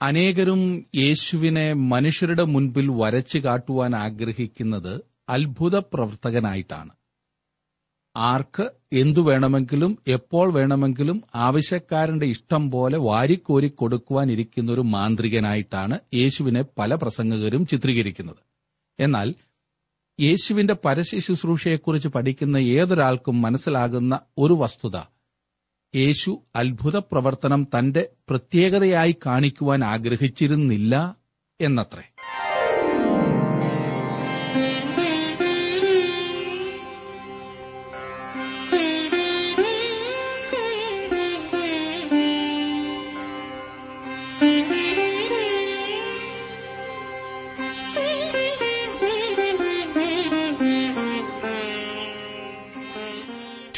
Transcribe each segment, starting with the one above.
അനേകരും യേശുവിനെ മനുഷ്യരുടെ മുൻപിൽ വരച്ചു കാട്ടുവാൻ ആഗ്രഹിക്കുന്നത് അത്ഭുത പ്രവർത്തകനായിട്ടാണ് ആർക്ക് എന്തു വേണമെങ്കിലും എപ്പോൾ വേണമെങ്കിലും ആവശ്യക്കാരന്റെ ഇഷ്ടം പോലെ വാരിക്കോരി കൊടുക്കുവാനിരിക്കുന്ന ഒരു മാന്ത്രികനായിട്ടാണ് യേശുവിനെ പല പ്രസംഗകരും ചിത്രീകരിക്കുന്നത്. എന്നാൽ യേശുവിന്റെ പരസ്യ ശുശ്രൂഷയെക്കുറിച്ച് പഠിക്കുന്ന ഏതൊരാൾക്കും മനസ്സിലാകുന്ന ഒരു വസ്തുത യേശു അത്ഭുത പ്രവർത്തനം തന്റെ പ്രത്യേകതയായി കാണിക്കുവാൻ ആഗ്രഹിച്ചിരുന്നില്ല എന്നത്രേ.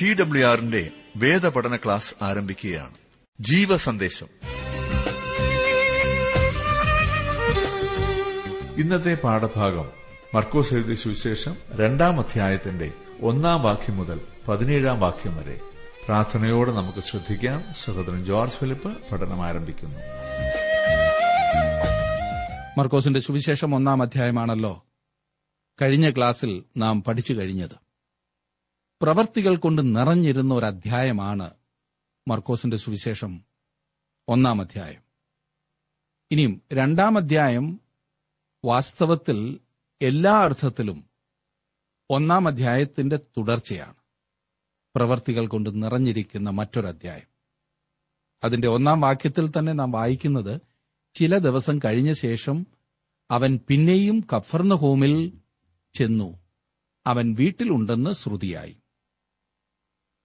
ടി ഡബ്ല്യു ആറിന്റെ വേദപഠന ക്ലാസ് ആരംഭിക്കുകയാണ്. ജീവ സന്ദേശം ഇന്നത്തെ പാഠഭാഗം മർക്കോസ് എഴുതിയ സുവിശേഷം രണ്ടാം അധ്യായത്തിന്റെ ഒന്നാം വാക്യം മുതൽ പതിനേഴാം വാക്യം വരെ. പ്രാർത്ഥനയോടെ നമുക്ക് ശ്രദ്ധിക്കാം. സഹോദരൻ ജോർജ് ഫിലിപ്പ് പഠനം ആരംഭിക്കുന്നു. മർക്കോസിന്റെ സുവിശേഷം ഒന്നാം അധ്യായമാണല്ലോ. കഴിഞ്ഞ ക്ലാസ്സിൽ നാം പഠിച്ചു കഴിഞ്ഞത്. പ്രവർത്തികൾ കൊണ്ട് നിറഞ്ഞിരുന്ന ഒരു അധ്യായമാണ് മർക്കോസിന്റെ സുവിശേഷം ഒന്നാം അധ്യായം. ഇനിയും രണ്ടാം അധ്യായം വാസ്തവത്തിൽ എല്ലാ അർത്ഥത്തിലും ഒന്നാം അധ്യായത്തിന്റെ തുടർച്ചയാണ്. പ്രവർത്തികൾ കൊണ്ട് നിറഞ്ഞിരിക്കുന്ന മറ്റൊരധ്യായം. അതിന്റെ ഒന്നാം വാക്യത്തിൽ തന്നെ നാം വായിക്കുന്നത് ചില ദിവസം കഴിഞ്ഞ ശേഷം അവൻ പിന്നെയും കഫർണഹോമിൽ ചെന്നു. അവൻ വീട്ടിലുണ്ടെന്ന് ശ്രുതിയായി.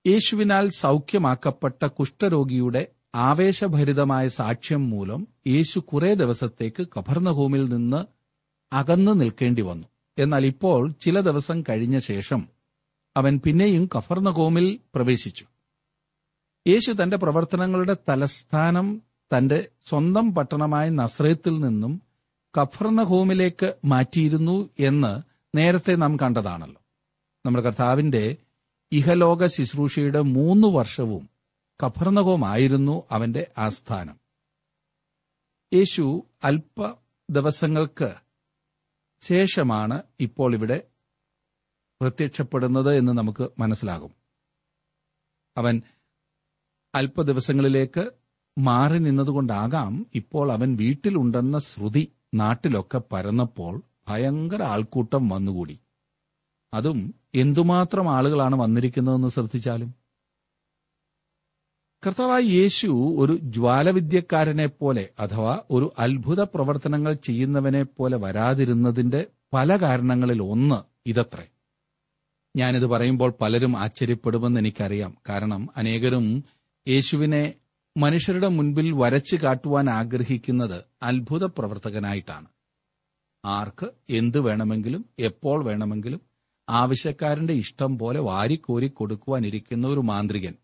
യേശുവിനാൽ സൗഖ്യമാക്കപ്പെട്ട കുഷ്ഠരോഗിയുടെ ആവേശഭരിതമായ സാക്ഷ്യം മൂലം യേശു കുറെ ദിവസത്തേക്ക് കഫർണഹോമിൽ നിന്ന് അകന്നു നിൽക്കേണ്ടി വന്നു. എന്നാൽ ഇപ്പോൾ ചില ദിവസം കഴിഞ്ഞ ശേഷം അവൻ പിന്നെയും കഫർണഹോമിൽ പ്രവേശിച്ചു. യേശു തന്റെ പ്രവർത്തനങ്ങളുടെ തലസ്ഥാനം തന്റെ സ്വന്തം പട്ടണമായ നസ്രയത്തിൽ നിന്നും കഫർണഹോമിലേക്ക് മാറ്റിയിരുന്നു എന്ന് നേരത്തെ നാം കണ്ടതാണല്ലോ. നമ്മുടെ കർത്താവിന്റെ ഇഹലോക ശുശ്രൂഷയുടെ മൂന്ന് വർഷവും കഫർണകവുമായിരുന്നു അവന്റെ ആസ്ഥാനം. യേശു അല്പ ദിവസങ്ങൾക്ക് ശേഷമാണ് ഇപ്പോൾ ഇവിടെ പ്രത്യക്ഷപ്പെടുന്നത് എന്ന് നമുക്ക് മനസ്സിലാകും. അവൻ അല്പ ദിവസങ്ങളിലേക്ക് മാറി നിന്നതുകൊണ്ടാകാം ഇപ്പോൾ അവൻ വീട്ടിലുണ്ടെന്ന ശ്രുതി നാട്ടിലൊക്കെ പരന്നപ്പോൾ ഭയങ്കര ആൾക്കൂട്ടം വന്നുകൂടി. അതും എന്തുമാത്രം ആളുകളാണ് വന്നിരിക്കുന്നതെന്ന് ശ്രദ്ധിച്ചാലും. കർത്താവായ യേശു ഒരു ജ്വാലവിദ്യക്കാരനെ പോലെ അഥവാ ഒരു അത്ഭുത പ്രവർത്തനങ്ങൾ ചെയ്യുന്നവനെ പോലെ വരാതിരുന്നതിന്റെ പല കാരണങ്ങളിൽ ഒന്ന് ഇതത്രേ. ഞാനിത് പറയുമ്പോൾ പലരും ആശ്ചര്യപ്പെടുമെന്ന് എനിക്കറിയാം. കാരണം അനേകരും യേശുവിനെ മനുഷ്യരുടെ മുൻപിൽ വരച്ചു കാട്ടുവാൻ ആഗ്രഹിക്കുന്നത് അത്ഭുത പ്രവർത്തകനായിട്ടാണ്. ആർക്ക് എന്തു വേണമെങ്കിലും എപ്പോൾ വേണമെങ്കിലും ആവശ്യക്കാരന്റെ ഇഷ്ടം പോലെ വാരിക്കോരി കൊടുക്കുവാനിരിക്കുന്ന ഒരു മാന്ത്രികൻ.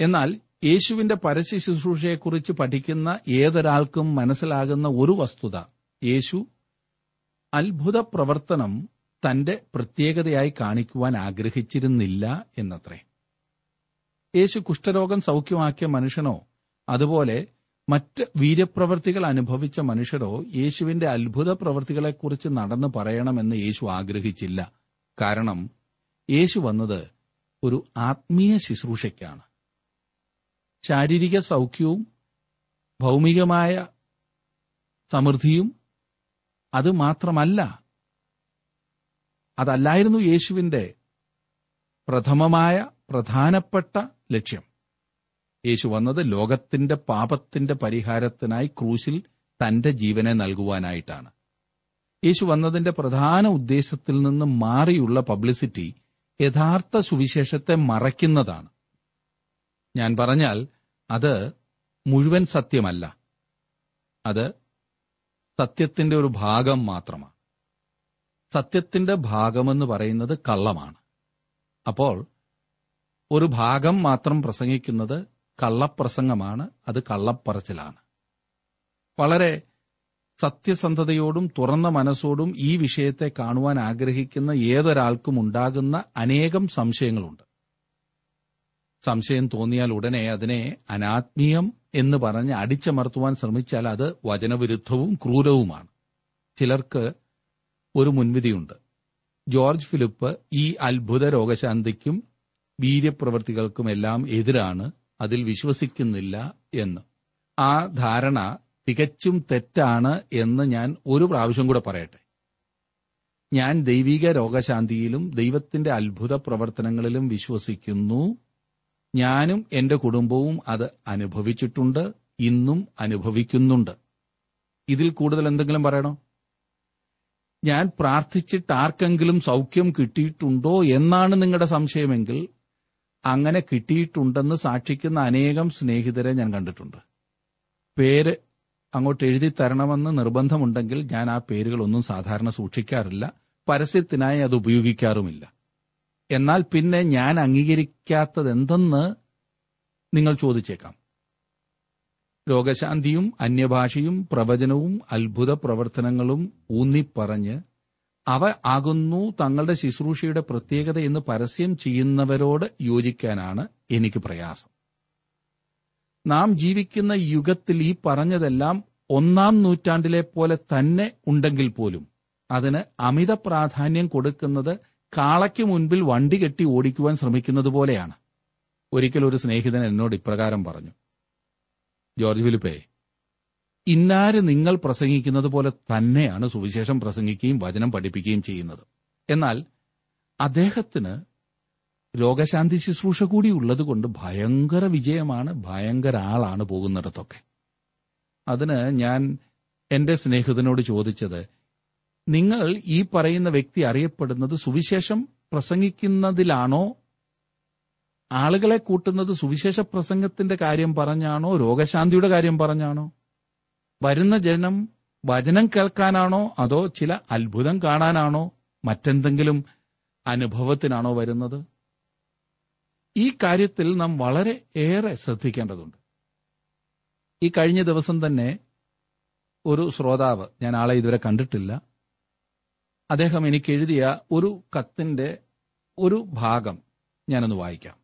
എന്നാൽ യേശുവിന്റെ പരസ്യ ശുശ്രൂഷയെക്കുറിച്ച് പഠിക്കുന്ന ഏതൊരാൾക്കും മനസ്സിലാകുന്ന ഒരു വസ്തുത യേശു അത്ഭുത പ്രവർത്തനം തന്റെ പ്രത്യേകതയായി കാണിക്കുവാൻ ആഗ്രഹിച്ചിരുന്നില്ല എന്നത്രേ. യേശു കുഷ്ഠരോഗം സൗഖ്യമാക്കിയ മനുഷ്യനോ അതുപോലെ മറ്റ് വീര്യപ്രവർത്തികൾ അനുഭവിച്ച മനുഷ്യരോ യേശുവിന്റെ അത്ഭുത പ്രവൃത്തികളെക്കുറിച്ച് നടന്നു പറയണമെന്ന് യേശു ആഗ്രഹിച്ചില്ല. കാരണം യേശു വന്നത് ഒരു ആത്മീയ ശുശ്രൂഷയ്ക്കാണ്. ശാരീരിക സൗഖ്യവും ഭൗമികമായ സമൃദ്ധിയും അത് മാത്രമല്ല അതല്ലായിരുന്നു യേശുവിന്റെ പ്രഥമമായ പ്രധാനപ്പെട്ട ലക്ഷ്യം. യേശു വന്നത് ലോകത്തിന്റെ പാപത്തിന്റെ പരിഹാരത്തിനായി ക്രൂശിൽ തന്റെ ജീവനെ നൽകുവാനായിട്ടാണ്. യേശു വന്നതിന്റെ പ്രധാന ഉദ്ദേശത്തിൽ നിന്ന് മാറിയുള്ള പബ്ലിസിറ്റി യഥാർത്ഥ സുവിശേഷത്തെ മറയ്ക്കുന്നതാണ്. ഞാൻ പറഞ്ഞാൽ അത് മുഴുവൻ സത്യമല്ല. അത് സത്യത്തിന്റെ ഒരു ഭാഗം മാത്രമാണ്. സത്യത്തിന്റെ ഭാഗമെന്ന് പറയുന്നത് കള്ളമാണ്. അപ്പോൾ ഒരു ഭാഗം മാത്രം പ്രസംഗിക്കുന്നത് കള്ളപ്രസംഗമാണ് അത് കള്ളപ്പറച്ചിലാണ്. വളരെ സത്യസന്ധതയോടും തുറന്ന മനസ്സോടും ഈ വിഷയത്തെ കാണുവാൻ ആഗ്രഹിക്കുന്ന ഏതൊരാൾക്കും ഉണ്ടാകുന്ന അനേകം സംശയങ്ങളുണ്ട്. സംശയം തോന്നിയാൽ ഉടനെ അതിനെ അനാത്മീയം എന്ന് പറഞ്ഞ് അടിച്ചമർത്തുവാൻ ശ്രമിച്ചാൽ അത് വചനവിരുദ്ധവും ക്രൂരവുമാണ്. ചിലർക്ക് ഒരു മുൻവിധിയുണ്ട്. ജോർജ് ഫിലിപ്പ് ഈ അത്ഭുത രോഗശാന്തിക്കും വീര്യപ്രവൃത്തികൾക്കുമെല്ലാം എതിരാണ് അതിൽ വിശ്വസിക്കുന്നില്ല എന്ന്. ആ ധാരണ തികച്ചും തെറ്റാണ് എന്ന് ഞാൻ ഒരു പ്രാവശ്യം കൂടെ പറയട്ടെ. ഞാൻ ദൈവിക രോഗശാന്തിയിലും ദൈവത്തിന്റെ അത്ഭുത പ്രവർത്തനങ്ങളിലും വിശ്വസിക്കുന്നു. ഞാനും എന്റെ കുടുംബവും അത് അനുഭവിച്ചിട്ടുണ്ട് ഇന്നും അനുഭവിക്കുന്നുണ്ട്. ഇതിൽ കൂടുതൽ എന്തെങ്കിലും പറയണോ? ഞാൻ പ്രാർത്ഥിച്ചിട്ട് ആർക്കെങ്കിലും സൗഖ്യം കിട്ടിയിട്ടുണ്ടോ എന്നാണ് നിങ്ങളുടെ സംശയമെങ്കിൽ അങ്ങനെ കിട്ടിയിട്ടുണ്ടെന്ന് സാക്ഷിക്കുന്ന അനേകം സ്നേഹിതരെ ഞാൻ കണ്ടിട്ടുണ്ട്. പേര് അങ്ങോട്ട് എഴുതി തരണമെന്ന് നിർബന്ധമുണ്ടെങ്കിൽ ഞാൻ ആ പേരുകളൊന്നും സാധാരണ സൂക്ഷിക്കാറില്ല. പരസ്യത്തിനായി അത് ഉപയോഗിക്കാറുമില്ല. എന്നാൽ പിന്നെ ഞാൻ അംഗീകരിക്കാത്തതെന്തെന്ന് നിങ്ങൾ ചോദിച്ചേക്കാം. രോഗശാന്തിയും അന്യഭാഷയും പ്രവചനവും അത്ഭുത പ്രവർത്തനങ്ങളും ഊന്നിപ്പറഞ്ഞ് അവ ആകുന്നു തങ്ങളുടെ ശുശ്രൂഷയുടെ പ്രത്യേകത എന്ന് പരസ്യം ചെയ്യുന്നവരോട് യോജിക്കാനാണ് എനിക്ക് പ്രയാസം. നാം ജീവിക്കുന്ന യുഗത്തിൽ ഈ പറഞ്ഞതെല്ലാം ഒന്നാം നൂറ്റാണ്ടിലെ പോലെ തന്നെ ഉണ്ടെങ്കിൽ പോലും അതിന് അമിത പ്രാധാന്യം കൊടുക്കുന്നത് കാളയ്ക്ക് മുൻപിൽ വണ്ടി കെട്ടി ഓടിക്കുവാൻ ശ്രമിക്കുന്നത് പോലെയാണ്. ഒരിക്കൽ ഒരു സ്നേഹിതൻ എന്നോട് ഇപ്രകാരം പറഞ്ഞു. ജോർജ് ഫിലിപ്പേ ഇന്നാര് നിങ്ങൾ പ്രസംഗിക്കുന്നത് പോലെ തന്നെയാണ് സുവിശേഷം പ്രസംഗിക്കുകയും വചനം പഠിപ്പിക്കുകയും ചെയ്യുന്നത്. എന്നാൽ അദ്ദേഹത്തിന് രോഗശാന്തി ശുശ്രൂഷ കൂടി ഉള്ളതുകൊണ്ട് ഭയങ്കര വിജയമാണ് ഭയങ്കര ആളാണ് പോകുന്നിടത്തൊക്കെ. അതിന് ഞാൻ എന്റെ സ്നേഹിതനോട് ചോദിച്ചത് നിങ്ങൾ ഈ പറയുന്ന വ്യക്തി അറിയപ്പെടുന്നത് സുവിശേഷം പ്രസംഗിക്കുന്നതിലാണോ? ആളുകളെ കൂട്ടുന്നത് സുവിശേഷ പ്രസംഗത്തിന്റെ കാര്യം പറഞ്ഞാണോ? രോഗശാന്തിയുടെ കാര്യം പറഞ്ഞാണോ? വരുന്ന ജനം വചനം കേൾക്കാനാണോ അതോ ചില അത്ഭുതം കാണാനാണോ മറ്റെന്തെങ്കിലും അനുഭവത്തിനാണോ വരുന്നത്? ഈ കാര്യത്തിൽ നാം വളരെ ഏറെ ശ്രദ്ധിക്കേണ്ടതുണ്ട്. ഈ കഴിഞ്ഞ ദിവസം തന്നെ ഒരു ശ്രോതാവ് ഞാൻ ആളെ ഇതുവരെ കണ്ടിട്ടില്ല അദ്ദേഹം എനിക്ക് എഴുതിയ ഒരു കത്തിന്റെ ഒരു ഭാഗം ഞാനൊന്ന് വായിക്കാം.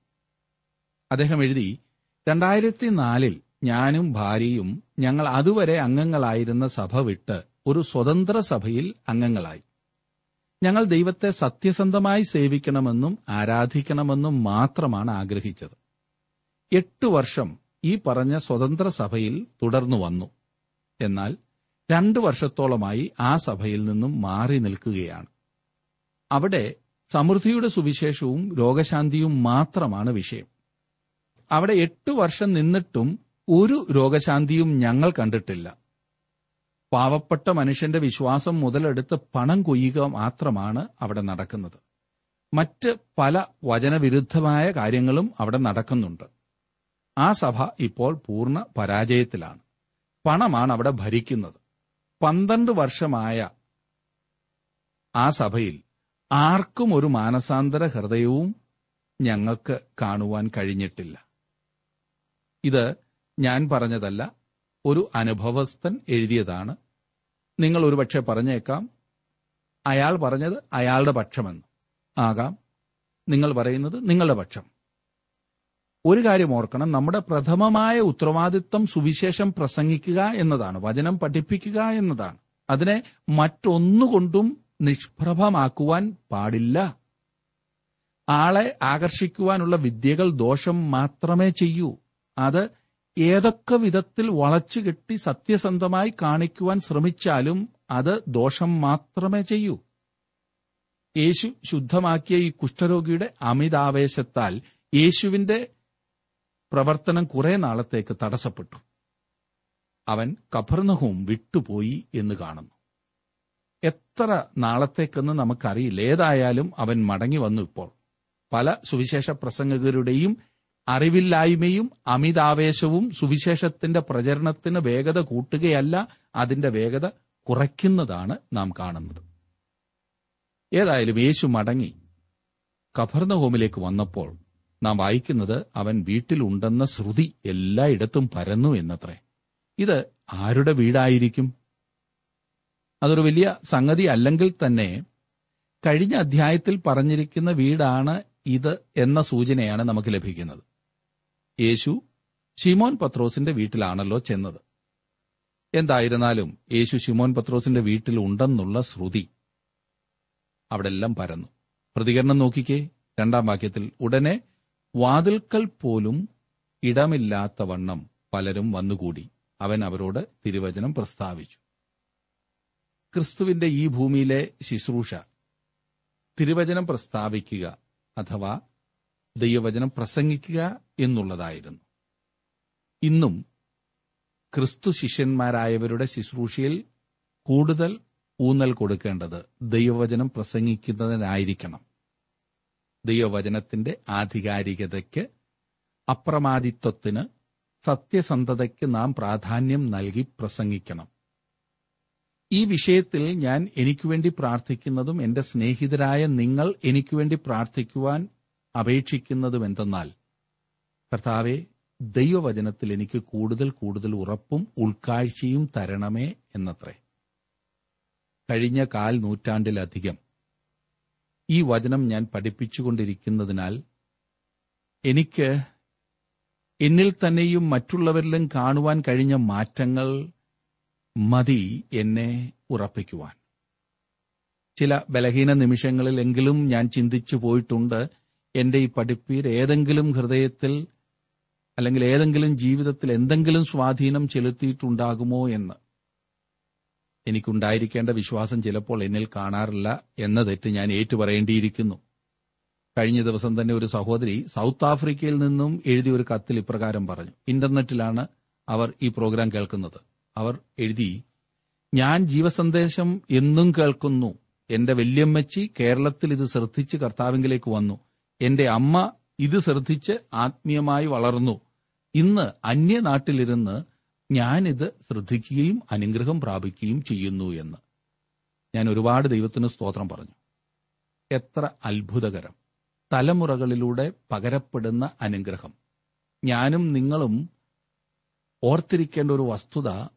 അദ്ദേഹം എഴുതി രണ്ടായിരത്തി നാലിൽ ഞാനും ഭാര്യയും ഞങ്ങൾ അതുവരെ അംഗങ്ങളായിരുന്ന സഭ വിട്ട് ഒരു സ്വതന്ത്ര സഭയിൽ അംഗങ്ങളായി. ഞങ്ങൾ ദൈവത്തെ സത്യസന്ധമായി സേവിക്കണമെന്നും ആരാധിക്കണമെന്നും മാത്രമാണ് ആഗ്രഹിച്ചത്. എട്ടു വർഷം ഈ പറഞ്ഞ സ്വതന്ത്ര സഭയിൽ തുടർന്നു വന്നു. എന്നാൽ രണ്ടു വർഷത്തോളമായി ആ സഭയിൽ നിന്നും മാറി നിൽക്കുകയാണ്. അവിടെ സമൃദ്ധിയുടെ സുവിശേഷവും രോഗശാന്തിയും മാത്രമാണ് വിഷയം. അവിടെ എട്ടു വർഷം നിന്നിട്ടും ഒരു രോഗശാന്തിയും ഞങ്ങൾ കണ്ടിട്ടില്ല. പാവപ്പെട്ട മനുഷ്യന്റെ വിശ്വാസം മുതലെടുത്ത് പണം കൊയ്യുക മാത്രമാണ് അവിടെ നടക്കുന്നത്. മറ്റ് പല വചനവിരുദ്ധമായ കാര്യങ്ങളും അവിടെ നടക്കുന്നുണ്ട്. ആ സഭ ഇപ്പോൾ പൂർണ പരാജയത്തിലാണ്. പണമാണ് അവിടെ ഭരിക്കുന്നത്. പന്ത്രണ്ട് വർഷമായ ആ സഭയിൽ ആർക്കും ഒരു മാനസാന്തര ഹൃദയവും ഞങ്ങൾക്ക് കാണുവാൻ കഴിഞ്ഞിട്ടില്ല. ഇത് ഞാൻ പറഞ്ഞതല്ല ഒരു അനുഭവസ്ഥൻ എഴുതിയതാണ്. നിങ്ങൾ ഒരുപക്ഷെ പറഞ്ഞേക്കാം അയാൾ പറഞ്ഞത് അയാളുടെ പക്ഷമെന്ന്. ആകാം നിങ്ങൾ പറയുന്നത് നിങ്ങളുടെ പക്ഷം. ഒരു കാര്യം ഓർക്കണം നമ്മുടെ പ്രഥമമായ ഉത്തരവാദിത്വം സുവിശേഷം പ്രസംഗിക്കുക എന്നതാണ് വചനം പഠിപ്പിക്കുക എന്നതാണ്. അതിനെ മറ്റൊന്നുകൊണ്ടും നിഷ്പ്രഭമാക്കുവാൻ പാടില്ല. ആളെ ആകർഷിക്കുവാനുള്ള വിദ്യകൾ ദോഷം മാത്രമേ ചെയ്യൂ. അത് ഏതൊക്കെ വിധത്തിൽ വളച്ചു കെട്ടി സത്യസന്ധമായി കാണിക്കുവാൻ ശ്രമിച്ചാലും അത് ദോഷം മാത്രമേ ചെയ്യൂ. യേശു ശുദ്ധമാക്കിയ ഈ കുഷ്ഠരോഗിയുടെ അമിതാവേശത്താൽ യേശുവിന്റെ പ്രവർത്തനം കുറെ നാളത്തേക്ക് തടസ്സപ്പെട്ടു. അവൻ കഫർനഹവും വിട്ടുപോയി എന്ന് കാണുന്നു. എത്ര നാളത്തേക്കെന്ന് നമുക്കറിയില്ല. ഏതായാലും അവൻ മടങ്ങി വന്നു ഇപ്പോൾ. പല സുവിശേഷ പ്രസംഗകരുടെയും അറിവില്ലായ്മയും അമിതാവേശവും സുവിശേഷത്തിന്റെ പ്രചരണത്തിന് വേഗത കൂട്ടുകയല്ല അതിന്റെ വേഗത കുറയ്ക്കുന്നതാണ് നാം കാണുന്നത്. ഏതായാലും യേശു മടങ്ങി. കഫർണഹോമിലേക്ക് വന്നപ്പോൾ നാം വായിക്കുന്നത് അവൻ വീട്ടിലുണ്ടെന്ന ശ്രുതി എല്ലായിടത്തും പരന്നു എന്നത്രേ. ഇത് ആരുടെ വീടായിരിക്കും? അതൊരു വലിയ സംഗതി അല്ലെങ്കിൽ തന്നെ കഴിഞ്ഞ അധ്യായത്തിൽ പറഞ്ഞിരിക്കുന്ന വീടാണ് ഇത് എന്ന സൂചനയാണ് നമുക്ക് ലഭിക്കുന്നത്. യേശു ഷിമോൻ പത്രോസിന്റെ വീട്ടിലാണല്ലോ ചെന്നത്. എന്തായിരുന്നാലും യേശു ഷിമോൻ പത്രോസിന്റെ വീട്ടിൽ ഉണ്ടെന്നുള്ള ശ്രുതി അവിടെല്ലാം പരന്നു. പ്രതികരണം നോക്കിക്കേ രണ്ടാം വാക്യത്തിൽ ഉടനെ വാതിൽക്കൽ പോലും ഇടമില്ലാത്ത വണ്ണം പലരും വന്നുകൂടി. അവൻ അവരോട് തിരുവചനം പ്രസ്താവിച്ചു. ക്രിസ്തുവിന്റെ ഈ ഭൂമിയിലെ ശുശ്രൂഷ തിരുവചനം പ്രസ്താവിക്കുക അഥവാ ദൈവവചനം പ്രസംഗിക്കുക എന്നുള്ളതായിരുന്നു. ഇന്നും ക്രിസ്തു ശിഷ്യന്മാരായവരുടെ ശുശ്രൂഷയിൽ കൂടുതൽ ഊന്നൽ കൊടുക്കേണ്ടത് ദൈവവചനം പ്രസംഗിക്കുന്നതിനായിരിക്കണം. ദൈവവചനത്തിന്റെ ആധികാരികതയ്ക്ക് അപ്രമാദിത്വത്തിന് സത്യസന്ധതയ്ക്ക് നാം പ്രാധാന്യം നൽകി പ്രസംഗിക്കണം. ഈ വിഷയത്തിൽ ഞാൻ എനിക്കുവേണ്ടി പ്രാർത്ഥിക്കുന്നതും എന്റെ സ്നേഹിതരായ നിങ്ങൾ എനിക്കുവേണ്ടി പ്രാർത്ഥിക്കുവാൻ അപേക്ഷിക്കുന്നതും എന്തെന്നാൽ കർത്താവെ ദൈവവചനത്തിൽ എനിക്ക് കൂടുതൽ കൂടുതൽ ഉറപ്പും ഉൾക്കാഴ്ചയും തരണമേ എന്നത്രേ. കഴിഞ്ഞ കാൽ നൂറ്റാണ്ടിലധികം ഈ വചനം ഞാൻ പഠിപ്പിച്ചുകൊണ്ടിരിക്കുന്നതിനാൽ എനിക്ക് എന്നിൽ തന്നെയും മറ്റുള്ളവരിലും കാണുവാൻ കഴിഞ്ഞ മാറ്റങ്ങൾ മതി എന്നെ ഉറപ്പിക്കുവാൻ. ചില ബലഹീന നിമിഷങ്ങളിലെങ്കിലും ഞാൻ ചിന്തിച്ചു പോയിട്ടുണ്ട് എന്റെ ഈ പഠിപ്പീർ ഏതെങ്കിലും ഹൃദയത്തിൽ അല്ലെങ്കിൽ ഏതെങ്കിലും ജീവിതത്തിൽ എന്തെങ്കിലും സ്വാധീനം ചെലുത്തിയിട്ടുണ്ടാകുമോ എന്ന് എനിക്കുണ്ടായിരിക്കേണ്ട വിശ്വാസം ചിലപ്പോൾ എന്നിൽ കാണാറില്ല എന്ന തെറ്റ് ഞാൻ ഏറ്റുപറയേണ്ടിയിരിക്കുന്നു. കഴിഞ്ഞ ദിവസം തന്നെ ഒരു സഹോദരി സൗത്ത് ആഫ്രിക്കയിൽ നിന്നും എഴുതിയ ഒരു കത്തിൽ ഇപ്രകാരം പറഞ്ഞു. ഇന്റർനെറ്റിലാണ് അവർ ഈ പ്രോഗ്രാം കേൾക്കുന്നത്. അവർ എഴുതി ഞാൻ ജീവസന്ദേശം എന്നും കേൾക്കുന്നു. എന്റെ വല്യമ്മച്ചി കേരളത്തിൽ ഇത് ശ്രദ്ധിച്ച് കർത്താവിംഗിലേക്ക് വന്നു. എന്റെ അമ്മ ഇത് ശ്രദ്ധിച്ച് ആത്മീയമായി വളർന്നു. ഇന്ന് അന്യനാട്ടിലിരുന്ന് ഞാനിത് ശ്രദ്ധിക്കുകയും അനുഗ്രഹം പ്രാപിക്കുകയും ചെയ്യുന്നു എന്ന്. ഞാൻ ഒരുപാട് ദൈവത്തിന് സ്തോത്രം പറഞ്ഞു. എത്ര അത്ഭുതകരം. തലമുറകളിലൂടെ പകരപ്പെടുന്ന അനുഗ്രഹം. ഞാനും നിങ്ങളും ഓർത്തിരിക്കേണ്ട ഒരു വസ്തുത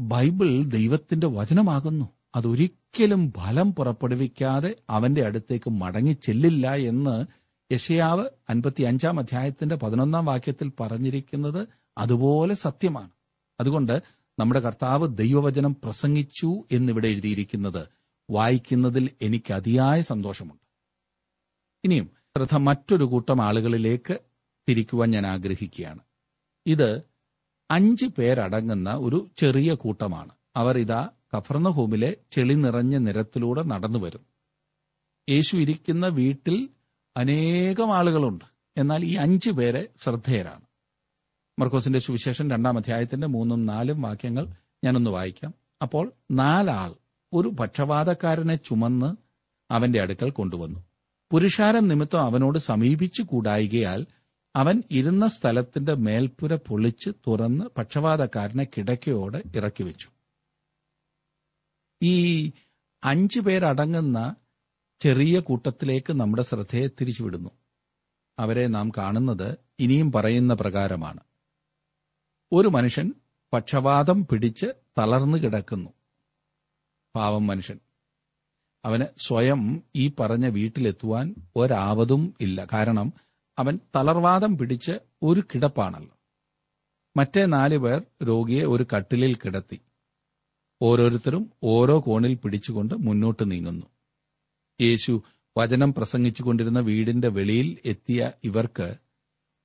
ബൈബിൾ ദൈവത്തിന്റെ വചനമാകുന്നു. അതൊരിക്കലും ഫലം പുറപ്പെടുവിക്കാതെ അവന്റെ അടുത്തേക്ക് മടങ്ങി ചെല്ലില്ല എന്ന് യശയാവ് അൻപത്തി അഞ്ചാം അധ്യായത്തിന്റെ പതിനൊന്നാം വാക്യത്തിൽ പറഞ്ഞിരിക്കുന്നത് അതുപോലെ സത്യമാണ്. അതുകൊണ്ട് നമ്മുടെ കർത്താവ് ദൈവവചനം പ്രസംഗിച്ചു എന്നിവിടെ എഴുതിയിരിക്കുന്നത് വായിക്കുന്നതിൽ എനിക്ക് അതിയായ സന്തോഷമുണ്ട്. ഇനിയും ശ്രദ്ധ മറ്റൊരു കൂട്ടം ആളുകളിലേക്ക് തിരിക്കുവാൻ ഞാൻ ആഗ്രഹിക്കുകയാണ്. ഇത് അഞ്ച് പേരടങ്ങുന്ന ഒരു ചെറിയ കൂട്ടമാണ്. അവർ ഇതാ കഫർണഹോമിലെ ചെളി നിറഞ്ഞ നിരത്തിലൂടെ നടന്നു വരും. യേശു ഇരിക്കുന്ന വീട്ടിൽ അനേകം ആളുകളുണ്ട്. എന്നാൽ ഈ അഞ്ചു പേരെ ശ്രദ്ധേയരാണ്. മർക്കോസിന്റെ സുവിശേഷം രണ്ടാം അധ്യായത്തിന്റെ മൂന്നും നാലും വാക്യങ്ങൾ ഞാനൊന്ന് വായിക്കാം. അപ്പോൾ നാലാൾ ഒരു പക്ഷപാതക്കാരനെ ചുമന്ന് അവന്റെ അടുക്കൽ കൊണ്ടുവന്നു. പുരുഷാരം നിമിത്തം അവനോട് സമീപിച്ചു കൂടായികയാൽ അവൻ ഇരുന്ന സ്ഥലത്തിന്റെ മേൽപ്പുര പൊളിച്ച് തുറന്ന് പക്ഷപാതക്കാരനെ കിടക്കയോടെ ഇറക്കി വെച്ചു ഈ അഞ്ചു പേരടങ്ങുന്ന ചെറിയ കൂട്ടത്തിലേക്ക് നമ്മുടെ ശ്രദ്ധയെ തിരിച്ചുവിടുന്നു. അവരെ നാം കാണുന്നത് ഇനിയും പറയുന്ന പ്രകാരമാണ്. ഒരു മനുഷ്യൻ പക്ഷപാതം പിടിച്ച് തളർന്നു കിടക്കുന്നു. പാവം മനുഷ്യൻ. അവന് സ്വയം ഈ പറഞ്ഞ വീട്ടിലെത്തുവാൻ ഒരാവതും ഇല്ല. കാരണം അവൻ തളർവാദം പിടിച്ച് ഒരു കിടപ്പാണല്ലോ. മറ്റേ നാലു പേർ രോഗിയെ ഒരു കട്ടിലിൽ കിടത്തി. ഓരോരുത്തരും ഓരോ കോണിൽ പിടിച്ചുകൊണ്ട് മുന്നോട്ട് നീങ്ങുന്നു. യേശു വചനം പ്രസംഗിച്ചുകൊണ്ടിരുന്ന വീടിന്റെ വെളിയിൽ എത്തിയ ഇവർക്ക്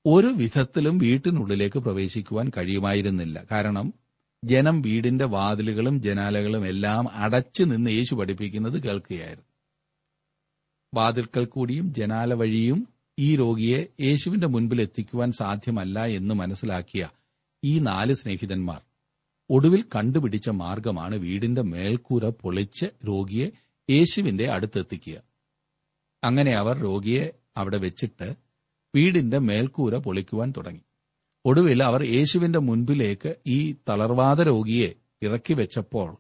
ഒരു വിധത്തിലും വീട്ടിനുള്ളിലേക്ക് പ്രവേശിക്കുവാൻ കഴിയുമായിരുന്നില്ല. കാരണം ജനം വീടിന്റെ വാതിലുകളും ജനാലകളും എല്ലാം അടച്ചു നിന്ന് യേശു പഠിപ്പിക്കുന്നത് കേൾക്കുകയായിരുന്നു. വാതിൽക്കൽ കൂടിയും ജനാല വഴിയും ഈ രോഗിയെ യേശുവിന്റെ മുൻപിൽ എത്തിക്കുവാൻ സാധ്യമല്ല എന്ന് മനസ്സിലാക്കിയ ഈ നാല് സ്നേഹിതന്മാർ ഒടുവിൽ കണ്ടുപിടിച്ച മാർഗമാണ് വീടിന്റെ മേൽക്കൂര പൊളിച്ച് രോഗിയെ യേശുവിന്റെ അടുത്തെത്തിക്കുക. അങ്ങനെ അവർ രോഗിയെ അവിടെ വെച്ചിട്ട് വീടിന്റെ മേൽക്കൂര പൊളിക്കുവാൻ തുടങ്ങി. ഒടുവിൽ അവർ യേശുവിന്റെ മുൻപിലേക്ക് ഈ തളർവാദ രോഗിയെ ഇറക്കി വെച്ചപ്പോൾ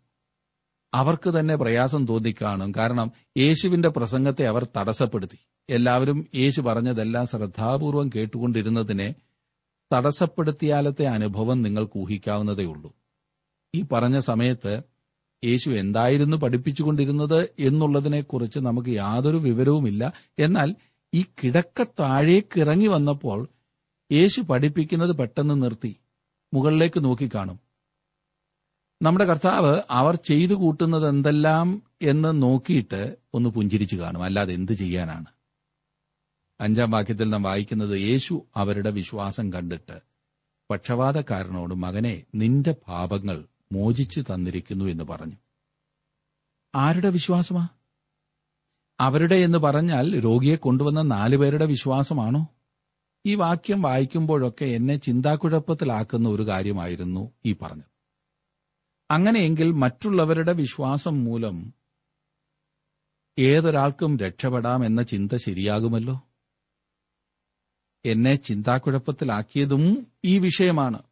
അവർക്ക് തന്നെ പ്രയാസം തോന്നിക്കാണും കാരണം യേശുവിന്റെ പ്രസംഗത്തെ അവർ തടസ്സപ്പെടുത്തി. എല്ലാവരും യേശു പറഞ്ഞതെല്ലാം ശ്രദ്ധാപൂർവം കേട്ടുകൊണ്ടിരുന്നതിനെ തടസ്സപ്പെടുത്തിയാലത്തെ അനുഭവം നിങ്ങൾക്ക് ഊഹിക്കാവുന്നതേ ഉള്ളൂ ഈ പറഞ്ഞ സമയത്ത് യേശു എന്തായിരുന്നു പഠിപ്പിച്ചുകൊണ്ടിരുന്നത് എന്നുള്ളതിനെക്കുറിച്ച് നമുക്ക് യാതൊരു വിവരവുമില്ല. എന്നാൽ ഈ കിടക്ക താഴേക്ക് ഇറങ്ങി വന്നപ്പോൾ യേശു പഠിപ്പിക്കുന്നത് പെട്ടെന്ന് നിർത്തി. മുകളിലേക്ക് നോക്കിക്കാണും നമ്മുടെ കർത്താവ് അവർ ചെയ്തു കൂട്ടുന്നത് എന്തെല്ലാം എന്ന് നോക്കിയിട്ട് ഒന്ന് പുഞ്ചിരിച്ചു കാണും. അല്ലാതെ എന്ത് ചെയ്യാനാണ്? അഞ്ചാം വാക്യത്തിൽ നാം വായിക്കുന്നത് യേശു അവരുടെ വിശ്വാസം കണ്ടിട്ട് പക്ഷപാതക്കാരനോട് മകനെ നിന്റെ പാപങ്ങൾ മോചിച്ചു തന്നിരിക്കുന്നു എന്ന് പറഞ്ഞു. ആരുടെ വിശ്വാസമാ? അവരുടെ എന്ന് പറഞ്ഞാൽ രോഗിയെ കൊണ്ടുവന്ന നാലുപേരുടെ വിശ്വാസമാണോ? ഈ വാക്യം വായിക്കുമ്പോഴൊക്കെ എന്നെ ചിന്താക്കുഴപ്പത്തിലാക്കുന്ന ഒരു കാര്യമായിരുന്നു ഈ പറഞ്ഞത്. അങ്ങനെയെങ്കിൽ മറ്റുള്ളവരുടെ വിശ്വാസം മൂലം ഏതൊരാൾക്കും രക്ഷപ്പെടാം എന്ന ചിന്ത ശരിയാകുമല്ലോ? എന്നെ ചിന്താക്കുഴപ്പത്തിലാക്കിയതും ഈ വിഷയമാണ്.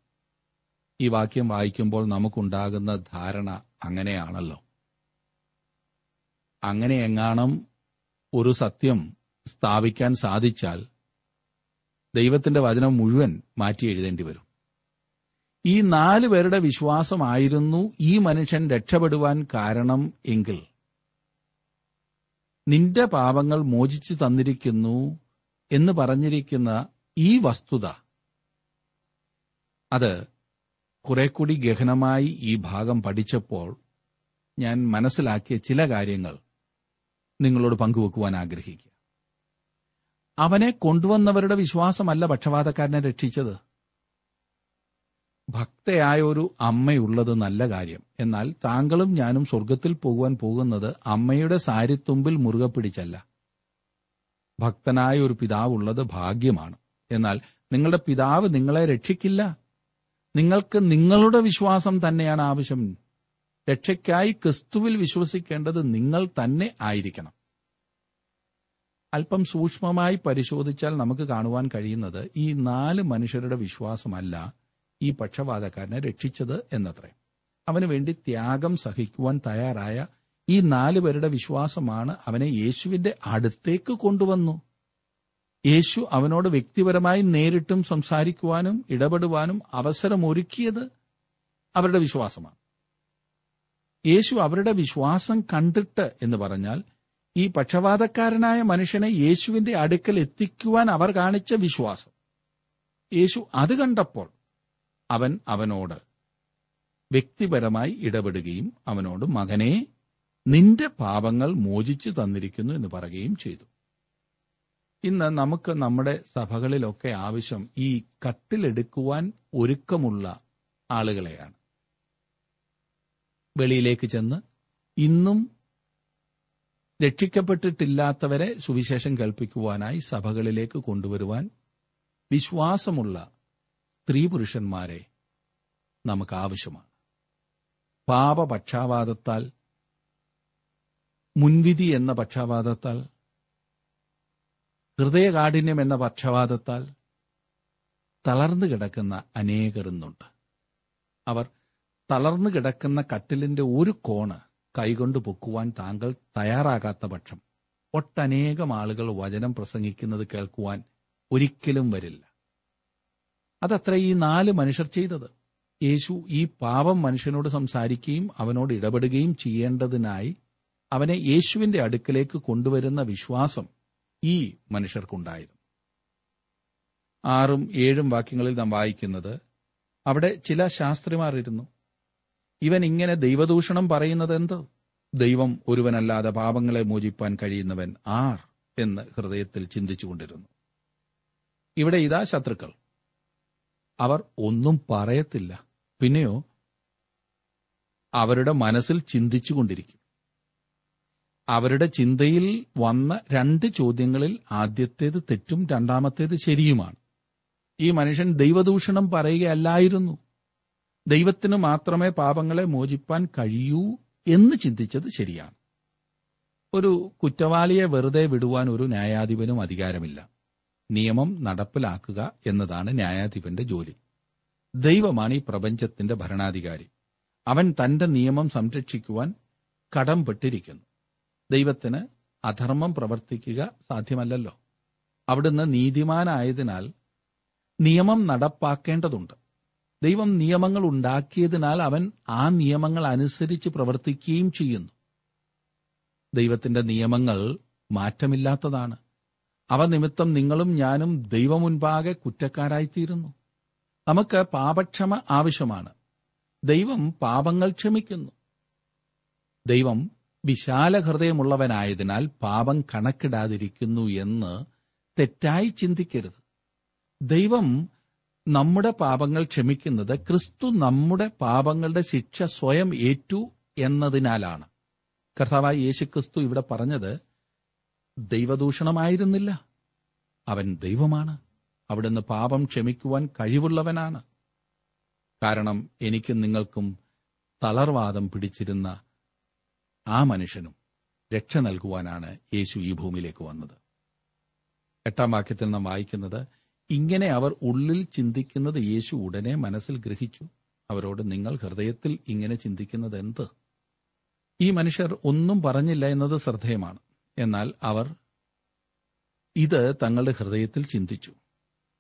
ഈ വാക്യം വായിക്കുമ്പോൾ നമുക്കുണ്ടാകുന്ന ധാരണ അങ്ങനെയാണല്ലോ. അങ്ങനെ എങ്ങാണം ഒരു സത്യം സ്ഥാപിക്കാൻ സാധിച്ചാൽ ദൈവത്തിന്റെ വചനം മുഴുവൻ മാറ്റി എഴുതേണ്ടി വരും. ഈ നാല് പേരുടെ വിശ്വാസമായിരുന്നു ഈ മനുഷ്യൻ രക്ഷപ്പെടുവാൻ കാരണം എങ്കിൽ. നിന്റെ പാപങ്ങൾ മോചിച്ചു തന്നിരിക്കുന്നു എന്ന് പറഞ്ഞിരിക്കുന്ന ഈ വസ്തുത. അത് കുറെ കൂടി ഗഹനമായി ഈ ഭാഗം പഠിച്ചപ്പോൾ ഞാൻ മനസ്സിലാക്കിയ ചില കാര്യങ്ങൾ നിങ്ങളോട് പങ്കുവെക്കുവാൻ ആഗ്രഹിക്കുക. അവനെ കൊണ്ടുവന്നവരുടെ വിശ്വാസമല്ല പക്ഷപാതക്കാരനെ രക്ഷിച്ചത്. ഭക്തയായ ഒരു അമ്മയുള്ളത് നല്ല കാര്യം. എന്നാൽ താങ്കളും ഞാനും സ്വർഗത്തിൽ പോകുവാൻ പോകുന്നത് അമ്മയുടെ സാരിത്തുമ്പിൽ മുറുകെ പിടിച്ചല്ല. ഭക്തനായ ഒരു പിതാവുള്ളത് ഭാഗ്യമാണ്. എന്നാൽ നിങ്ങളുടെ പിതാവ് നിങ്ങളെ രക്ഷിക്കില്ല. നിങ്ങൾക്ക് നിങ്ങളുടെ വിശ്വാസം തന്നെയാണ് ആവശ്യം. രക്ഷയ്ക്കായി ക്രിസ്തുവിൽ വിശ്വസിക്കേണ്ടത് നിങ്ങൾ തന്നെ ആയിരിക്കണം. അല്പം സൂക്ഷ്മമായി പരിശോധിച്ചാൽ നമുക്ക് കാണുവാൻ കഴിയുന്നത് ഈ നാല് മനുഷ്യരുടെ വിശ്വാസമല്ല ഈ പക്ഷപാതക്കാരനെ രക്ഷിച്ചത് എന്നത്രേ. അവന് വേണ്ടി ത്യാഗം സഹിക്കുവാൻ തയ്യാറായ ഈ നാലുപേരുടെ വിശ്വാസമാണ് അവനെ യേശുവിന്റെ അടുത്തേക്ക് കൊണ്ടുവന്നു. യേശു അവനോട് വ്യക്തിപരമായി നേരിട്ടും സംസാരിക്കുവാനും ഇടപെടുവാനും അവസരമൊരുക്കിയത് അവരുടെ വിശ്വാസമാണ്. യേശു അവരുടെ വിശ്വാസം കണ്ടിട്ട് എന്ന് പറഞ്ഞാൽ ഈ പക്ഷപാതക്കാരനായ മനുഷ്യനെ യേശുവിന്റെ അടുക്കൽ എത്തിക്കുവാൻ അവർ കാണിച്ച വിശ്വാസം. യേശു അത് കണ്ടപ്പോൾ അവൻ അവനോട് വ്യക്തിപരമായി ഇടപെടുകയും അവനോട് മകനെ നിന്റെ പാപങ്ങൾ മോചിച്ചു തന്നിരിക്കുന്നു എന്ന് പറയുകയും ചെയ്തു. ഇന്ന് നമുക്ക് നമ്മുടെ സഭകളിലൊക്കെ ആവശ്യം ഈ കട്ടിലെടുക്കുവാൻ ഒരുക്കമുള്ള ആളുകളെയാണ്. വെളിയിലേക്ക് ചെന്ന് ഇന്നും രക്ഷിക്കപ്പെട്ടിട്ടില്ലാത്തവരെ സുവിശേഷം കൽപ്പിക്കുവാനായി സഭകളിലേക്ക് കൊണ്ടുവരുവാൻ വിശ്വാസമുള്ള സ്ത്രീ പുരുഷന്മാരെ നമുക്ക് ആവശ്യമാണ് പാപപക്ഷാപാതത്താൽ മുൻവിധി എന്ന പക്ഷാപാതത്താൽ ഹൃദയകാഠിന്യം എന്ന പക്ഷപാതത്താൽ തളർന്നു കിടക്കുന്ന അനേകർ ഇന്നുണ്ട്. അവർ തളർന്നു കിടക്കുന്ന കട്ടിലിന്റെ ഒരു കോണ് കൈകൊണ്ട് പൊക്കുവാൻ താങ്കൾ തയ്യാറാകാത്ത പക്ഷം ഒട്ടനേകം ആളുകൾ വചനം പ്രസംഗിക്കുന്നത് കേൾക്കുവാൻ ഒരിക്കലും വരില്ല. അതത്ര ഈ നാല് മനുഷ്യർ ചെയ്തത്. യേശു ഈ പാപം മനുഷ്യനോട് സംസാരിക്കുകയും അവനോട് ഇടപെടുകയും ചെയ്യേണ്ടതിനായി അവനെ യേശുവിന്റെ അടുക്കലേക്ക് കൊണ്ടുവരുന്ന വിശ്വാസം ഈ മനുഷ്യർക്കുണ്ടായിരുന്നു ആറും ഏഴും വാക്യങ്ങളിൽ നാം വായിക്കുന്നത് അവിടെ ചില ശാസ്ത്രിമാർ ഇരുന്നു. ഇവൻ ഇങ്ങനെ ദൈവദൂഷണം പറയുന്നത് എന്ത് ദൈവം ഒരുവനല്ലാതെ പാപങ്ങളെ മോചിപ്പാൻ കഴിയുന്നവൻ ആർ എന്ന് ഹൃദയത്തിൽ ചിന്തിച്ചുകൊണ്ടിരുന്നു ഇവിടെ ഇതാ ശത്രുക്കൾ. അവർ ഒന്നും പറയത്തില്ല. പിന്നെയോ അവരുടെ മനസ്സിൽ ചിന്തിച്ചുകൊണ്ടിരിക്കും അവരുടെ ചിന്തയിൽ വന്ന രണ്ട് ചോദ്യങ്ങളിൽ ആദ്യത്തേത് തെറ്റും രണ്ടാമത്തേത് ശരിയുമാണ്. ഈ മനുഷ്യൻ ദൈവദൂഷണം പറയുകയല്ലായിരുന്നു. ദൈവത്തിന് മാത്രമേ പാപങ്ങളെ മോചിപ്പാൻ കഴിയൂ എന്ന് ചിന്തിച്ചത് ശരിയാണ്. ഒരു കുറ്റവാളിയെ വെറുതെ വിടുവാൻ ഒരു ന്യായാധിപനും അധികാരമില്ല. നിയമം നടപ്പിലാക്കുക എന്നതാണ് ന്യായാധിപന്റെ ജോലി. ദൈവമാണ് ഈ പ്രപഞ്ചത്തിന്റെ ഭരണാധികാരി. അവൻ തന്റെ നിയമം സംരക്ഷിക്കുവാൻ കടംപെട്ടിരിക്കുന്നു ദൈവത്തിന് അധർമ്മം പ്രവർത്തിക്കുക സാധ്യമല്ലല്ലോ. അവിടുന്ന് നീതിമാനായതിനാൽ നിയമം നടപ്പാക്കേണ്ടതുണ്ട്. ദൈവം നിയമങ്ങൾ ഉണ്ടാക്കിയതിനാൽ അവൻ ആ നിയമങ്ങൾ അനുസരിച്ച് പ്രവർത്തിക്കുകയും ചെയ്യുന്നു. ദൈവത്തിന്റെ നിയമങ്ങൾ മാറ്റമില്ലാത്തതാണ്. അവ നിമിത്തം നിങ്ങളും ഞാനും ദൈവമുൻപാകെ കുറ്റക്കാരായിത്തീരുന്നു. നമുക്ക് പാപക്ഷമ ആവശ്യമാണ്. ദൈവം പാപങ്ങൾ ക്ഷമിക്കുന്നു. ദൈവം വിശാല ഹൃദയമുള്ളവനായതിനാൽ പാപം കണക്കിടാതിരിക്കുന്നു എന്ന് തെറ്റായി ചിന്തിക്കരുത്. ദൈവം നമ്മുടെ പാപങ്ങൾ ക്ഷമിക്കുന്നത് ക്രിസ്തു നമ്മുടെ പാപങ്ങളുടെ ശിക്ഷ സ്വയം ഏറ്റു എന്നതിനാലാണ്. കർത്താവായ യേശുക്രിസ്തു ഇവിടെ പറഞ്ഞത് ദൈവദൂഷണമായിരുന്നില്ല. അവൻ ദൈവമാണ്. അവിടുന്ന് പാപം ക്ഷമിക്കുവാൻ കഴിവുള്ളവനാണ്. കാരണം എനിക്കും നിങ്ങൾക്കും തളർവാദം പിടിച്ചിരുന്ന ആ മനുഷ്യനും രക്ഷ നൽകുവാനാണ് യേശു ഈ ഭൂമിയിലേക്ക് വന്നത്. എട്ടാം വാക്യത്തിൽ നാം വായിക്കുന്നത് ഇങ്ങനെ അവർ ഉള്ളിൽ ചിന്തിക്കുന്നത് യേശു ഉടനെ മനസ്സിൽ ഗ്രഹിച്ചു. അവരോട് നിങ്ങൾ ഹൃദയത്തിൽ ഇങ്ങനെ ചിന്തിക്കുന്നത് എന്ത്? ഈ മനുഷ്യർ ഒന്നും പറഞ്ഞില്ല എന്നത് ശ്രദ്ധേയമാണ്. എന്നാൽ അവർ ഇത് തങ്ങളുടെ ഹൃദയത്തിൽ ചിന്തിച്ചു.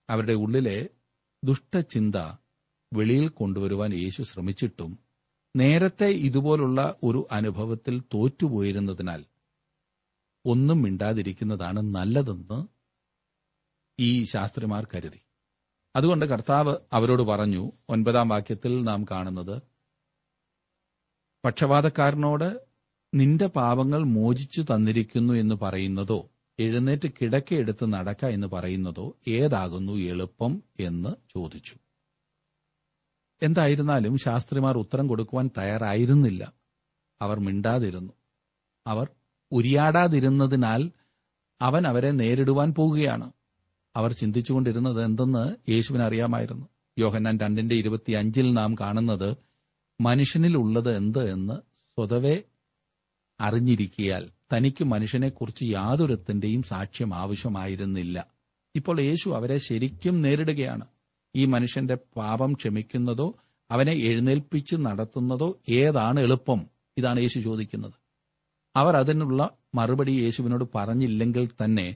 അവരുടെ ഉള്ളിലെ ദുഷ്ടചിന്ത വെളിയിൽ കൊണ്ടുവരുവാൻ യേശു ശ്രമിച്ചിട്ടും നേരത്തെ ഇതുപോലുള്ള ഒരു അനുഭവത്തിൽ തോറ്റുപോയിരുന്നതിനാൽ ഒന്നും മിണ്ടാതിരിക്കുന്നതാണ് നല്ലതെന്ന് ഈ ശാസ്ത്രിമാർ കരുതി. അതുകൊണ്ട് കർത്താവ് അവരോട് പറഞ്ഞു ഒൻപതാം വാക്യത്തിൽ നാം കാണുന്നത് പക്ഷപാതക്കാരനോട് നിന്റെ പാപങ്ങൾ മോചിച്ചു തന്നിരിക്കുന്നു എന്ന് പറയുന്നതോ എഴുന്നേറ്റ് കിടക്കയെടുത്ത് നടക്ക എന്ന് പറയുന്നതോ ഏതാകുന്നു എളുപ്പം എന്ന് ചോദിച്ചു. എന്തായിരുന്നാലും ശാസ്ത്രിമാർ ഉത്തരം കൊടുക്കുവാൻ തയ്യാറായിരുന്നില്ല. അവർ മിണ്ടാതിരുന്നു. അവർ ഉരിയാടാതിരുന്നതിനാൽ അവൻ അവരെ നേരിടുവാൻ പോകുകയാണ് അവർ ചിന്തിച്ചുകൊണ്ടിരുന്നത് എന്തെന്ന് യേശുവിന് അറിയാമായിരുന്നു യോഹന്നാൻ രണ്ടിന്റെ ഇരുപത്തിയഞ്ചിൽ നാം കാണുന്നത് മനുഷ്യനിൽ ഉള്ളത് എന്ത് എന്ന് സ്വതവേ അറിഞ്ഞിരിക്കിയാൽ തനിക്ക് മനുഷ്യനെക്കുറിച്ച് യാതൊരുത്തിന്റെയും സാക്ഷ്യം ആവശ്യമായിരുന്നില്ല. ഇപ്പോൾ യേശു അവരെ ശരിക്കും നേരിടുകയാണ്. ഈ മനുഷ്യന്റെ പാപം ക്ഷമിക്കുന്നതോ അവനെ എഴുന്നേൽപ്പിച്ച് നടത്തുന്നതോ ഏതാണ് എളുപ്പം? ഇതാണ് യേശു ചോദിക്കുന്നത്. അവർ അതിനുള്ള മറുപടി യേശുവിനോട് പറഞ്ഞില്ലെങ്കിൽ തന്നെ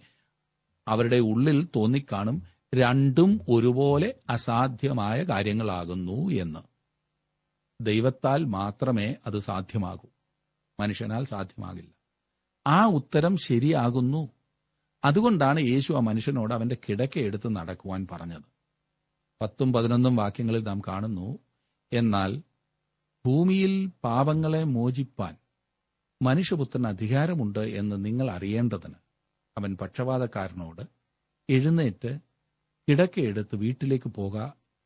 അവരുടെ ഉള്ളിൽ തോന്നിക്കാണും രണ്ടും ഒരുപോലെ അസാധ്യമായ കാര്യങ്ങളാകുന്നു എന്ന്. ദൈവത്താൽ മാത്രമേ അത് സാധ്യമാകൂ. മനുഷ്യനാൽ സാധ്യമാകില്ല. ആ ഉത്തരം ശരിയാകുന്നു. അതുകൊണ്ടാണ് യേശു ആ മനുഷ്യനോട് അവന്റെ കിടക്ക എടുത്ത് നടക്കുവാൻ പറഞ്ഞത്. പത്തും പതിനൊന്നും വാക്യങ്ങളിൽ നാം കാണുന്നു എന്നാൽ ഭൂമിയിൽ പാപങ്ങളെ മോചിപ്പാൻ മനുഷ്യപുത്രന് അധികാരമുണ്ട് എന്ന് നിങ്ങൾ അറിയേണ്ടതിന് അവൻ പക്ഷപാതക്കാരനോട് എഴുന്നേറ്റ് കിടക്കയെടുത്ത് വീട്ടിലേക്ക് പോക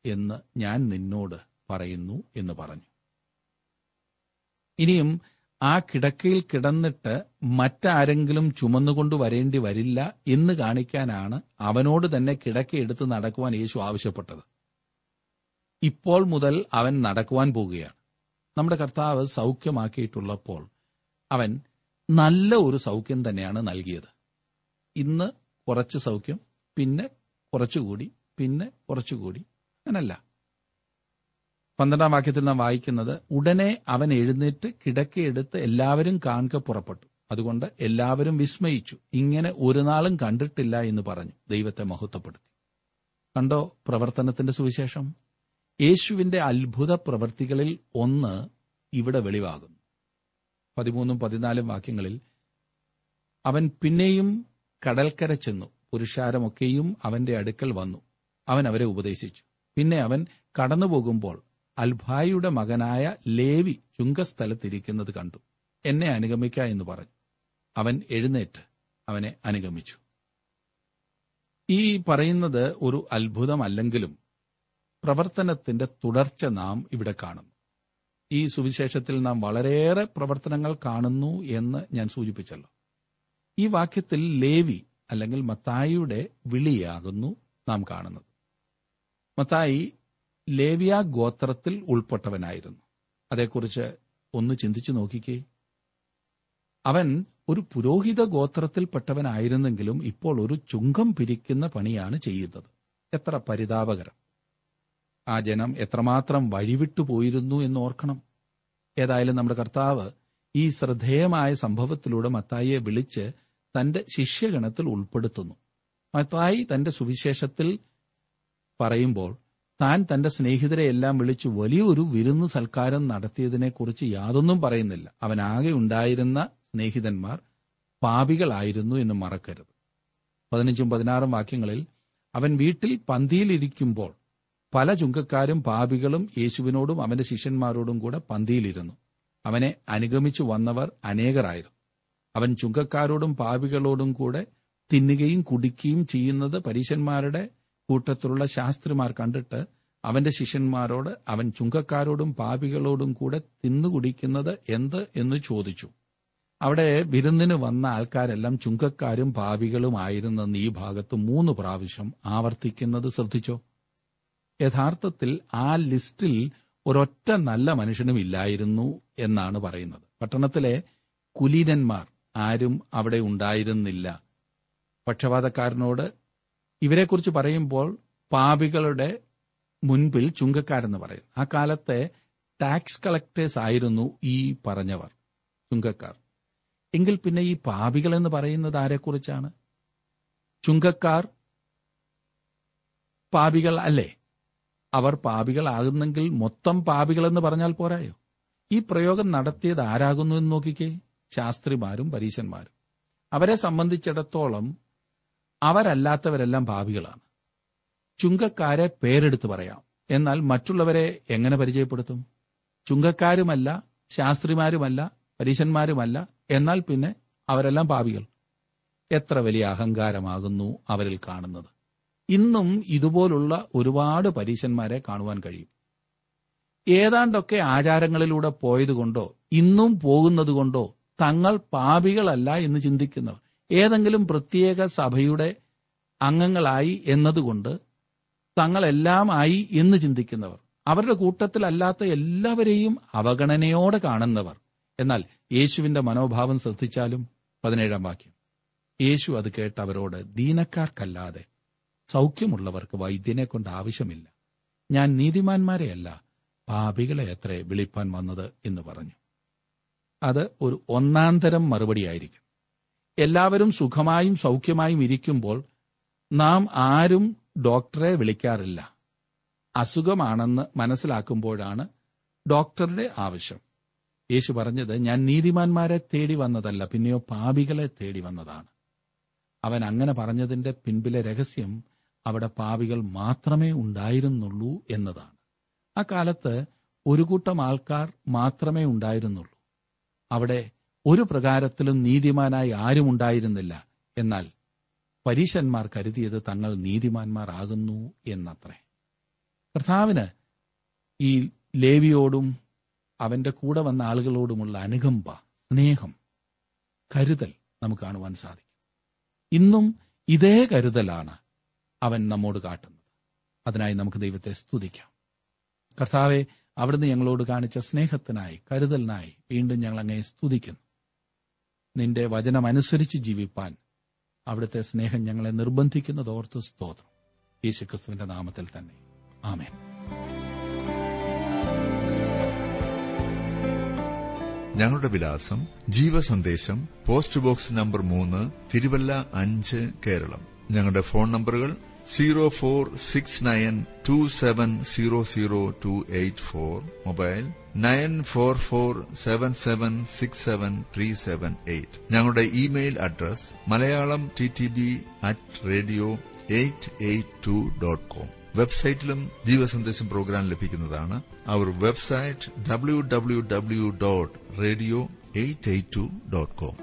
എന്ന് ഞാൻ നിന്നോട് പറയുന്നു എന്ന് പറഞ്ഞു. ഇനിയും ആ കിടക്കയിൽ കിടന്നിട്ട് മറ്റാരെങ്കിലും ചുമന്നുകൊണ്ട് വരേണ്ടി വരില്ല എന്ന് കാണിക്കാനാണ് അവനോട് തന്നെ കിടക്കയെടുത്ത് നടക്കുവാൻ യേശു ആവശ്യപ്പെട്ടത്. ഇപ്പോൾ മുതൽ അവൻ നടക്കുവാൻ പോവുകയാണ്. നമ്മുടെ കർത്താവ് സൗഖ്യമാക്കിയിട്ടുള്ളപ്പോൾ അവൻ നല്ല ഒരു സൗഖ്യം തന്നെയാണ് നൽകിയത്. ഇന്ന് കുറച്ച് സൗഖ്യം പിന്നെ കുറച്ചുകൂടി പിന്നെ കുറച്ചുകൂടി അങ്ങനല്ല. പന്ത്രണ്ടാം വാക്യത്തിൽ നാം വായിക്കുന്നത് ഉടനെ അവൻ എഴുന്നേറ്റ് കിടക്കയെടുത്ത് എല്ലാവരും കാണുക പുറപ്പെട്ടു. അതുകൊണ്ട് എല്ലാവരും വിസ്മയിച്ചു. ഇങ്ങനെ ഒരു നാളും കണ്ടിട്ടില്ല എന്ന് പറഞ്ഞു. ദൈവത്തെ മഹത്വപ്പെടുത്തി. കണ്ടോ പ്രവർത്തനത്തിന്റെ സുവിശേഷം? യേശുവിന്റെ അത്ഭുത പ്രവൃത്തികളിൽ ഒന്ന് ഇവിടെ വെളിവാകുന്നു. പതിമൂന്നും പതിനാലും വാക്യങ്ങളിൽ അവൻ പിന്നെയും കടൽക്കര ചെന്നു. പുരുഷാരമൊക്കെയും അവന്റെ അടുക്കൽ വന്നു. അവൻ അവരെ ഉപദേശിച്ചു. പിന്നെ അവൻ കടന്നുപോകുമ്പോൾ അൽഭായിയുടെ മകനായ ലേവി ചുങ്കസ്ഥലത്തിരിക്കുന്നത് കണ്ടു. എന്നെ അനുഗമിക്ക എന്ന് പറഞ്ഞു. അവൻ എഴുന്നേറ്റ് അവനെ അനുഗമിച്ചു. ഈ പറയുന്നത് ഒരു അത്ഭുതമല്ലെങ്കിലും പ്രവർത്തനത്തിന്റെ തുടർച്ച നാം ഇവിടെ കാണുന്നു ഈ സുവിശേഷത്തിൽ നാം വളരെയേറെ പ്രവർത്തനങ്ങൾ കാണുന്നു എന്ന് ഞാൻ സൂചിപ്പിച്ചല്ലോ. ഈ വാക്യത്തിൽ ലേവി അല്ലെങ്കിൽ മത്തായിയുടെ വിളിയാകുന്നു നാം കാണുന്നത്. മത്തായി ലേവിയ ഗോത്രത്തിൽ ഉൾപ്പെട്ടവനായിരുന്നു. അതേക്കുറിച്ച് ഒന്ന് ചിന്തിച്ചു നോക്കിക്കേ. അവൻ ഒരു പുരോഹിത ഗോത്രത്തിൽപ്പെട്ടവനായിരുന്നെങ്കിലും ഇപ്പോൾ ഒരു ചുങ്കം പിരിക്കുന്ന പണിയാണ് ചെയ്യുന്നത്. എത്ര പരിതാപകരം. ആ ജനം എത്രമാത്രം വഴിവിട്ടു പോയിരുന്നു എന്ന് ഓർക്കണം. ഏതായാലും നമ്മുടെ കർത്താവ് ഈ ശ്രദ്ധേയമായ സംഭവത്തിലൂടെ മത്തായിയെ വിളിച്ച് തന്റെ ശിഷ്യഗണത്തിൽ ഉൾപ്പെടുത്തുന്നു. മത്തായി തന്റെ സുവിശേഷത്തിൽ പറയുമ്പോൾ താൻ തന്റെ സ്നേഹിതരെ എല്ലാം വിളിച്ചു വലിയൊരു വിരുന്ന് സൽക്കാരം നടത്തിയതിനെക്കുറിച്ച് യാതൊന്നും പറയുന്നില്ല. അവനാകെ ഉണ്ടായിരുന്ന സ്നേഹിതന്മാർ പാപികളായിരുന്നു എന്ന് മറക്കരുത്. പതിനഞ്ചും പതിനാറും വാക്യങ്ങളിൽ അവൻ വീട്ടിൽ പന്തിയിലിരിക്കുമ്പോൾ പല ചുങ്കക്കാരും പാപികളും യേശുവിനോടും അവന്റെ ശിഷ്യന്മാരോടും കൂടെ പന്തിയിലിരുന്നു. അവനെ അനുഗമിച്ചു വന്നവർ അനേകരായിരുന്നു. അവൻ ചുങ്കക്കാരോടും പാപികളോടും കൂടെ തിന്നുകയും കുടിക്കുകയും ചെയ്യുന്നത് പരീശന്മാരുടെ കൂട്ടത്തിലുള്ള ശാസ്ത്രിമാർ കണ്ടിട്ട് അവന്റെ ശിഷ്യന്മാരോട് അവൻ ചുങ്കക്കാരോടും പാപികളോടും കൂടെ തിന്നുകുടിക്കുന്നത് എന്ത് എന്ന് ചോദിച്ചു. അവിടെ വിരുന്നിന് വന്ന ആൾക്കാരെല്ലാം ചുങ്കക്കാരും പാപികളുമായിരുന്നെന്ന് ഈ ഭാഗത്ത് മൂന്ന് പ്രാവശ്യം ആവർത്തിക്കുന്നത് ശ്രദ്ധിച്ചോ? യഥാർത്ഥത്തിൽ ആ ലിസ്റ്റിൽ ഒരൊറ്റ നല്ല മനുഷ്യനും ഇല്ലായിരുന്നു എന്നാണ് പറയുന്നത്. പട്ടണത്തിലെ കുലീനന്മാർ ആരും അവിടെ ഉണ്ടായിരുന്നില്ല. പക്ഷപാതക്കാരനോട് ഇവരെക്കുറിച്ച് പറയുമ്പോൾ പാപികളുടെ മുൻപിൽ ചുങ്കക്കാരെന്ന് പറയും. ആ കാലത്തെ ടാക്സ് കളക്ടേഴ്സ് ആയിരുന്നു ഈ പറഞ്ഞവർ ചുങ്കക്കാർ. എങ്കിൽ പിന്നെ ഈ പാപികൾ എന്ന് പറയുന്നത് ആരെക്കുറിച്ചാണ്? ചുങ്കക്കാർ പാപികൾ അല്ലേ? അവർ പാപികളാകുന്നെങ്കിൽ മൊത്തം പാപികളെന്ന് പറഞ്ഞാൽ പോരായോ? ഈ പ്രയോഗം നടത്തിയത് ആരാകുന്നു എന്ന് നോക്കിക്കേ? ശാസ്ത്രിമാരും പരീശന്മാരും. അവരെ സംബന്ധിച്ചിടത്തോളം അവരല്ലാത്തവരെല്ലാം ഭാവികളാണ്. ചുങ്കക്കാരെ പേരെടുത്ത് പറയാം. എന്നാൽ മറ്റുള്ളവരെ എങ്ങനെ പരിചയപ്പെടുത്തും? ചുങ്കക്കാരുമല്ല ശാസ്ത്രിമാരുമല്ല പരീശന്മാരുമല്ല എന്നാൽ പിന്നെ അവരെല്ലാം പാപികൾ എത്ര വലിയ അഹങ്കാരമാകുന്നു അവരിൽ കാണുന്നത്. ഇന്നും ഇതുപോലുള്ള ഒരുപാട് പരീശന്മാരെ കാണുവാൻ കഴിയും. ഏതാണ്ടൊക്കെ ആചാരങ്ങളിലൂടെ പോയതുകൊണ്ടോ ഇന്നും പോകുന്നതുകൊണ്ടോ തങ്ങൾ പാപികളല്ല എന്ന് ചിന്തിക്കുന്നവർ. ഏതെങ്കിലും പ്രത്യേക സഭയുടെ അംഗങ്ങളായി എന്നതുകൊണ്ട് തങ്ങളെല്ലാം ആയി എന്ന് ചിന്തിക്കുന്നവർ അവരുടെ കൂട്ടത്തിലല്ലാത്ത എല്ലാവരെയും അവഗണനയോടെ കാണുന്നവർ. എന്നാൽ യേശുവിന്റെ മനോഭാവം ശ്രദ്ധിച്ചാലും പതിനേഴാം വാക്യം യേശു അത് കേട്ട് അവരോട് ദീനക്കാർക്കല്ലാതെ സൗഖ്യമുള്ളവർക്ക് വൈദ്യനെ കൊണ്ട് ആവശ്യമില്ല. ഞാൻ നീതിമാന്മാരെയല്ല പാപികളെ എത്ര വിളിപ്പാൻ വന്നത് എന്ന് പറഞ്ഞു. അത് ഒരു ഒന്നാന്തരം മറുപടിയായിരിക്കും. എല്ലാവരും സുഖമായും സൗഖ്യമായും ഇരിക്കുമ്പോൾ നാം ആരും ഡോക്ടറെ വിളിക്കാറില്ല. അസുഖമാണെന്ന് മനസ്സിലാക്കുമ്പോഴാണ് ഡോക്ടറുടെ ആവശ്യം. യേശു പറഞ്ഞത് ഞാൻ നീതിമാന്മാരെ തേടി വന്നതല്ല പിന്നെയോ പാപികളെ തേടി വന്നതാണ്. അവൻ അങ്ങനെ പറഞ്ഞതിന്റെ പിൻപിലെ രഹസ്യം അവിടെ പാപികൾ മാത്രമേ ഉണ്ടായിരുന്നുള്ളൂ എന്നതാണ്. ആ കാലത്ത് ഒരു കൂട്ടം ആൾക്കാർ മാത്രമേ ഉണ്ടായിരുന്നുള്ളൂ. അവിടെ ഒരു പ്രകാരത്തിലും നീതിമാനായി ആരും ഉണ്ടായിരുന്നില്ല. എന്നാൽ പരീശന്മാർ കരുതിയത് തങ്ങൾ നീതിമാന്മാരാകുന്നു എന്നത്രേ. കർത്താവിന് ഈ ലേവിയോടും അവന്റെ കൂടെ വന്ന ആളുകളോടുമുള്ള അനുകമ്പ സ്നേഹം കരുതൽ നമുക്ക് കാണുവാൻ സാധിക്കും. ഇന്നും ഇതേ കരുതലാണ് അവൻ നമ്മോട് കാട്ടുന്നത്. അതിനായി നമുക്ക് ദൈവത്തെ സ്തുതിക്കാം. കർത്താവെ അവിടുന്ന് ഞങ്ങളോട് കാണിച്ച സ്നേഹത്തിനായി കരുതലിനായി വീണ്ടും ഞങ്ങൾ അങ്ങയെ സ്തുതിക്കുന്നു. നിന്റെ വചനമനുസരിച്ച് ജീവിപ്പാൻ. അവിടുത്തെ സ്നേഹം ഞങ്ങളെ നിർബന്ധിക്കുന്നത് ഓർത്ത് സ്തോത്രം. യേശുക്രിസ്തുവിന്റെ നാമത്തിൽ തന്നെ. ആമേൻ. ഞങ്ങളുടെ വിലാസം ജീവസന്ദേശം പോസ്റ്റ് ബോക്സ് നമ്പർ മൂന്ന് തിരുവല്ല അഞ്ച് കേരളം. ഞങ്ങളുടെ ഫോൺ നമ്പറുകൾ zero four six nine two seven zero zero two eight four mobile nine four four seven seven six seven three seven eight ഞങ്ങളുടെ email address Malayalam T T B at radio eight eight two dot com വെബ്സൈറ്റിലും ജീവസന്ദേശം programme ലഭിക്കുന്നതാണ്. അവർ website W W W dot radio eight eight two dot com